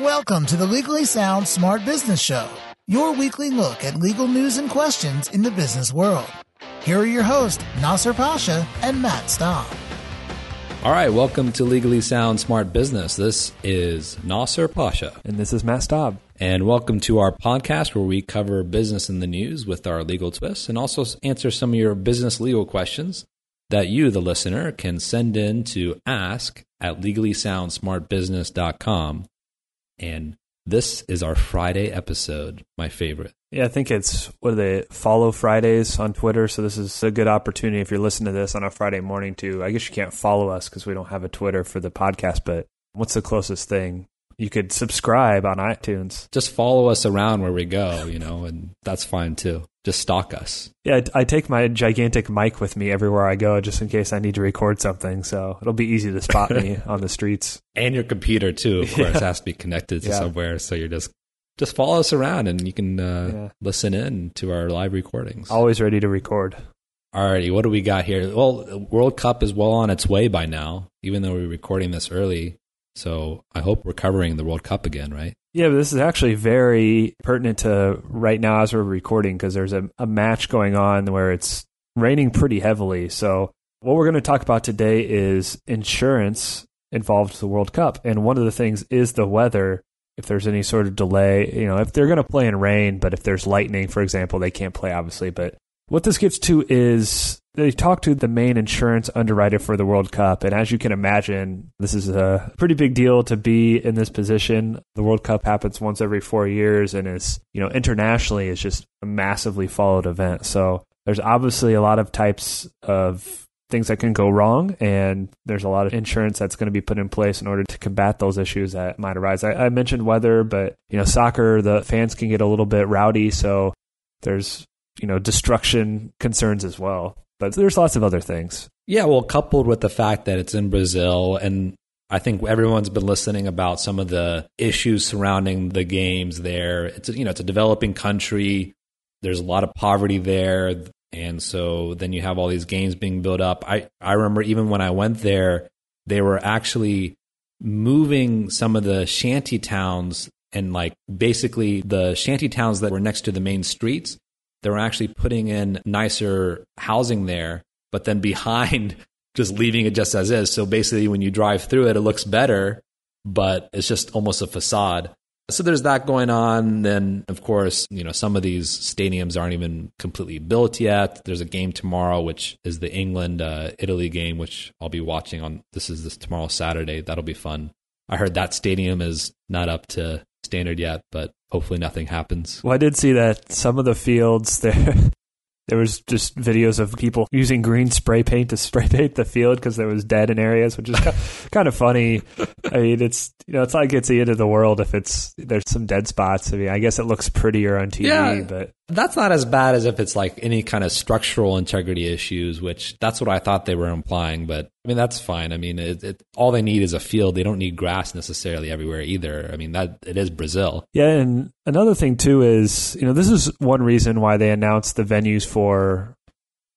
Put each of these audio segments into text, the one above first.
Welcome to the Legally Sound Smart Business Show, your weekly look at legal news and questions in the business world. Here are your hosts, Nasser Pasha and Matt Staub. All right, welcome to Legally Sound Smart Business. This is Nasser Pasha. And this is Matt Staub. And welcome to our podcast where we cover business in the news with our legal twists and also answer some of your business legal questions that you, the listener, can send in to ask at legallysoundsmartbusiness.com. And this is our Friday episode, my favorite. Yeah, I think it's what are they follow Fridays on Twitter. So this is a good opportunity if you're listening to this on a Friday morning to. I guess you can't follow us because we don't have a Twitter for the podcast. But what's the closest thing? You could subscribe on iTunes. Just follow us around where we go, you know, and that's fine too. Just stalk us. Yeah, I take my gigantic mic with me everywhere I go, just in case I need to record something. So it'll be easy to spot me on the streets. And your computer too, of course, Yeah. has to be connected to Yeah. somewhere. So you're just just follow us around, and you can uh, Yeah. listen in to our live recordings. Always ready to record. Alrighty, what do we got here? Well, World Cup is well on its way by now, even though we're recording this early. So I hope we're covering the World Cup again, right? Yeah, but this is actually very pertinent to right now as we're recording because there's a, a match going on where it's raining pretty heavily. So, what we're going to talk about today is insurance involved with the World Cup. And one of the things is the weather. If there's any sort of delay, you know, if they're going to play in rain, but if there's lightning, for example, they can't play, obviously. But what this gets to is they talked to the main insurance underwriter for the World Cup. And as you can imagine, this is a pretty big deal to be in this position. The World Cup happens once every four years and is, you know, internationally is just a massively followed event. So there's obviously a lot of types of things that can go wrong and there's a lot of insurance that's going to be put in place in order to combat those issues that might arise. I, I mentioned weather, but you know, soccer, the fans can get a little bit rowdy. So there's, you know, destruction concerns as well but there's lots of other things. Yeah, well, coupled with the fact that it's in Brazil, and I think everyone's been listening about some of the issues surrounding the games there. It's you know it's a developing country. There's a lot of poverty there, and so then you have all these games being built up. I I remember even when I went there, they were actually moving some of the shanty towns and like basically the shanty towns that were next to the main streets they were actually putting in nicer housing there, but then behind just leaving it just as is. So basically, when you drive through it, it looks better, but it's just almost a facade. So there's that going on. Then, of course, you know, some of these stadiums aren't even completely built yet. There's a game tomorrow, which is the England uh, Italy game, which I'll be watching on. This is this tomorrow Saturday. That'll be fun. I heard that stadium is not up to standard yet, but hopefully nothing happens. Well, I did see that some of the fields there. There was just videos of people using green spray paint to spray paint the field because there was dead in areas, which is kind of funny. I mean, it's you know, it's like it's the end of the world if it's there's some dead spots. I mean, I guess it looks prettier on TV, Yeah. but That's not as bad as if it's like any kind of structural integrity issues, which that's what I thought they were implying. But I mean, that's fine. I mean, it, it, all they need is a field. They don't need grass necessarily everywhere either. I mean, that it is Brazil. Yeah, and another thing too is, you know, this is one reason why they announced the venues for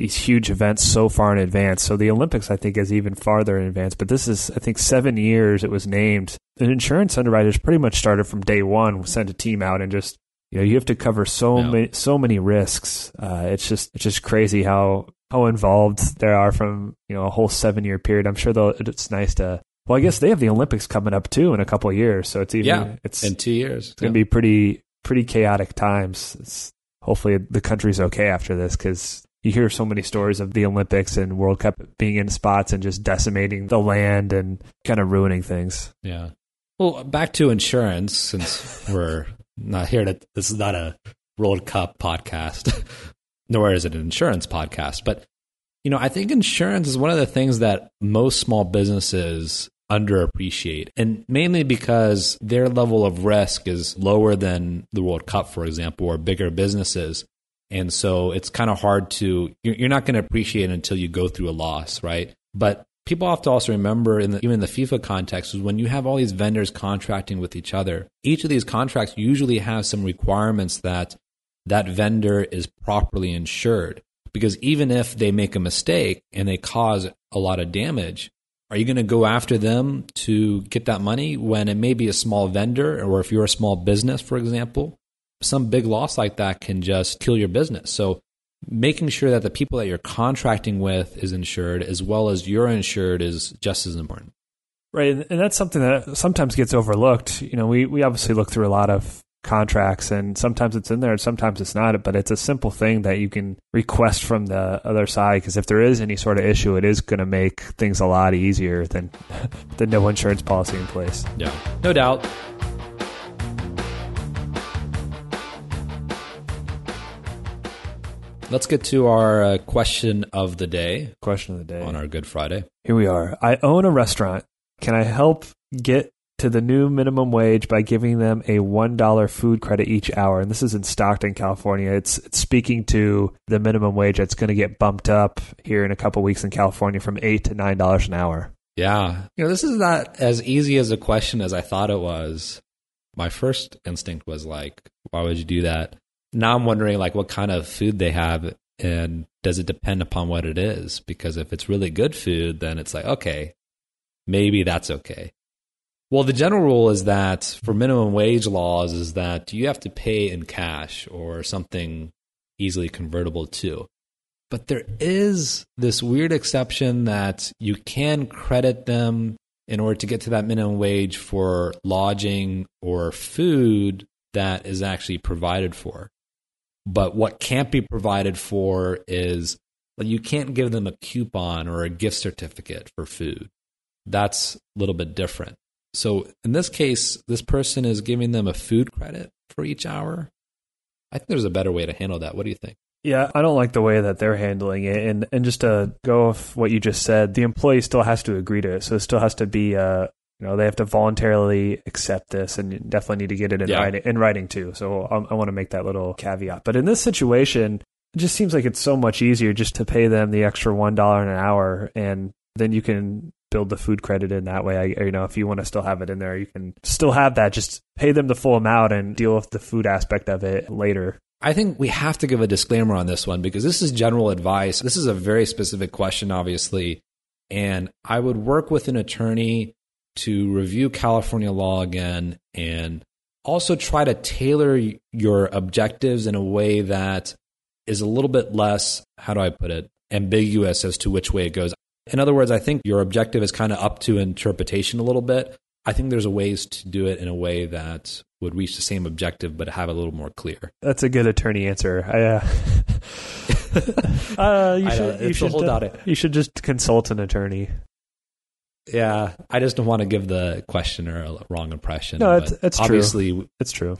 these huge events so far in advance. So the Olympics, I think, is even farther in advance. But this is, I think, seven years it was named. The insurance underwriters pretty much started from day one, sent a team out, and just you know you have to cover so Yeah. many so many risks. Uh, it's just it's just crazy how how involved there are from you know a whole seven year period. I'm sure though it's nice to. Well, I guess they have the Olympics coming up too in a couple of years, so it's even Yeah, it's In two years, it's going to be pretty pretty chaotic times. It's, hopefully, the country's okay after this because you hear so many stories of the Olympics and World Cup being in spots and just decimating the land and kind of ruining things. Yeah. Well, back to insurance, since we're not here to, this is not a World Cup podcast, nor is it an insurance podcast. But, you know, I think insurance is one of the things that most small businesses underappreciate, and mainly because their level of risk is lower than the World Cup, for example, or bigger businesses. And so it's kind of hard to, you're not going to appreciate it until you go through a loss, right? But people have to also remember, in the, even in the FIFA context, is when you have all these vendors contracting with each other, each of these contracts usually has some requirements that that vendor is properly insured. Because even if they make a mistake and they cause a lot of damage, Are you going to go after them to get that money when it may be a small vendor, or if you're a small business, for example? Some big loss like that can just kill your business. So, making sure that the people that you're contracting with is insured as well as you're insured is just as important. Right, and that's something that sometimes gets overlooked. You know, we we obviously look through a lot of contracts and sometimes it's in there and sometimes it's not but it's a simple thing that you can request from the other side because if there is any sort of issue it is going to make things a lot easier than the no insurance policy in place yeah no doubt let's get to our uh, question of the day question of the day on our good friday here we are i own a restaurant can i help get to the new minimum wage by giving them a $1 food credit each hour. And this is in Stockton, California. It's, it's speaking to the minimum wage that's going to get bumped up here in a couple weeks in California from 8 to $9 an hour. Yeah. You know, this is not as easy as a question as I thought it was. My first instinct was like, why would you do that? Now I'm wondering like what kind of food they have and does it depend upon what it is? Because if it's really good food, then it's like, okay, maybe that's okay. Well, the general rule is that for minimum wage laws is that you have to pay in cash or something easily convertible to. But there is this weird exception that you can credit them in order to get to that minimum wage for lodging or food that is actually provided for. But what can't be provided for is you can't give them a coupon or a gift certificate for food. That's a little bit different. So in this case, this person is giving them a food credit for each hour. I think there's a better way to handle that. What do you think? Yeah, I don't like the way that they're handling it. And and just to go off what you just said, the employee still has to agree to it. So it still has to be uh you know, they have to voluntarily accept this and definitely need to get it in yeah. writing in writing too. So I, I want to make that little caveat. But in this situation, it just seems like it's so much easier just to pay them the extra one dollar an hour and then you can build the food credit in that way. I, you know, if you want to still have it in there, you can still have that. Just pay them the full amount and deal with the food aspect of it later. I think we have to give a disclaimer on this one because this is general advice. This is a very specific question, obviously. And I would work with an attorney to review California law again and also try to tailor your objectives in a way that is a little bit less, how do I put it, ambiguous as to which way it goes. In other words, I think your objective is kind of up to interpretation a little bit. I think there's a ways to do it in a way that would reach the same objective but have a little more clear. That's a good attorney answer. I, uh, uh, you should, you should, uh, you should just consult an attorney. Yeah, I just don't want to give the questioner a wrong impression. No, it's, it's obviously, true. It's true.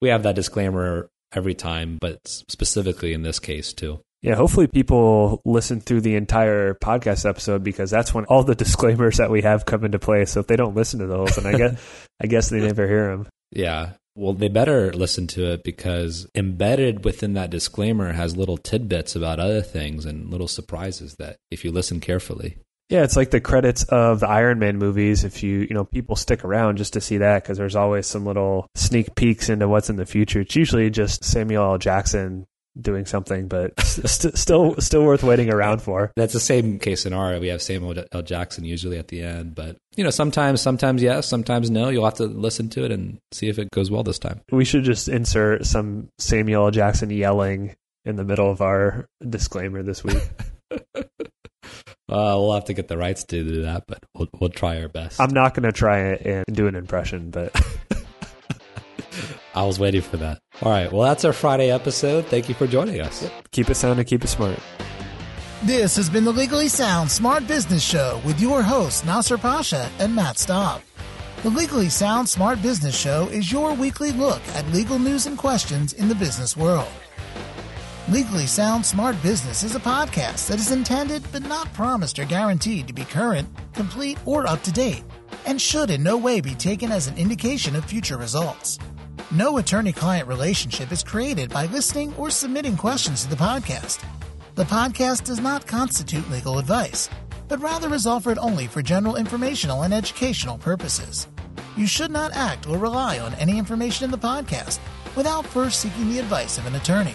We have that disclaimer every time, but specifically in this case too. Yeah, hopefully people listen through the entire podcast episode because that's when all the disclaimers that we have come into play. So if they don't listen to those, then I guess I guess they never hear them. Yeah. Well, they better listen to it because embedded within that disclaimer has little tidbits about other things and little surprises that if you listen carefully. Yeah, it's like the credits of the Iron Man movies. If you, you know, people stick around just to see that because there's always some little sneak peeks into what's in the future. It's usually just Samuel L. Jackson doing something, but st- still still worth waiting around for. That's the same case in our. We have Samuel L. Jackson usually at the end, but you know sometimes sometimes yes, sometimes no. You'll have to listen to it and see if it goes well this time. We should just insert some Samuel L. Jackson yelling in the middle of our disclaimer this week. uh, we'll have to get the rights to do that, but we'll we'll try our best. I'm not going to try it and do an impression, but. I was waiting for that. All right. Well, that's our Friday episode. Thank you for joining us. Yep. Keep it sound and keep it smart. This has been the Legally Sound Smart Business Show with your hosts, Nasser Pasha and Matt Staub. The Legally Sound Smart Business Show is your weekly look at legal news and questions in the business world. Legally Sound Smart Business is a podcast that is intended but not promised or guaranteed to be current, complete, or up to date, and should in no way be taken as an indication of future results. No attorney client relationship is created by listening or submitting questions to the podcast. The podcast does not constitute legal advice, but rather is offered only for general informational and educational purposes. You should not act or rely on any information in the podcast without first seeking the advice of an attorney.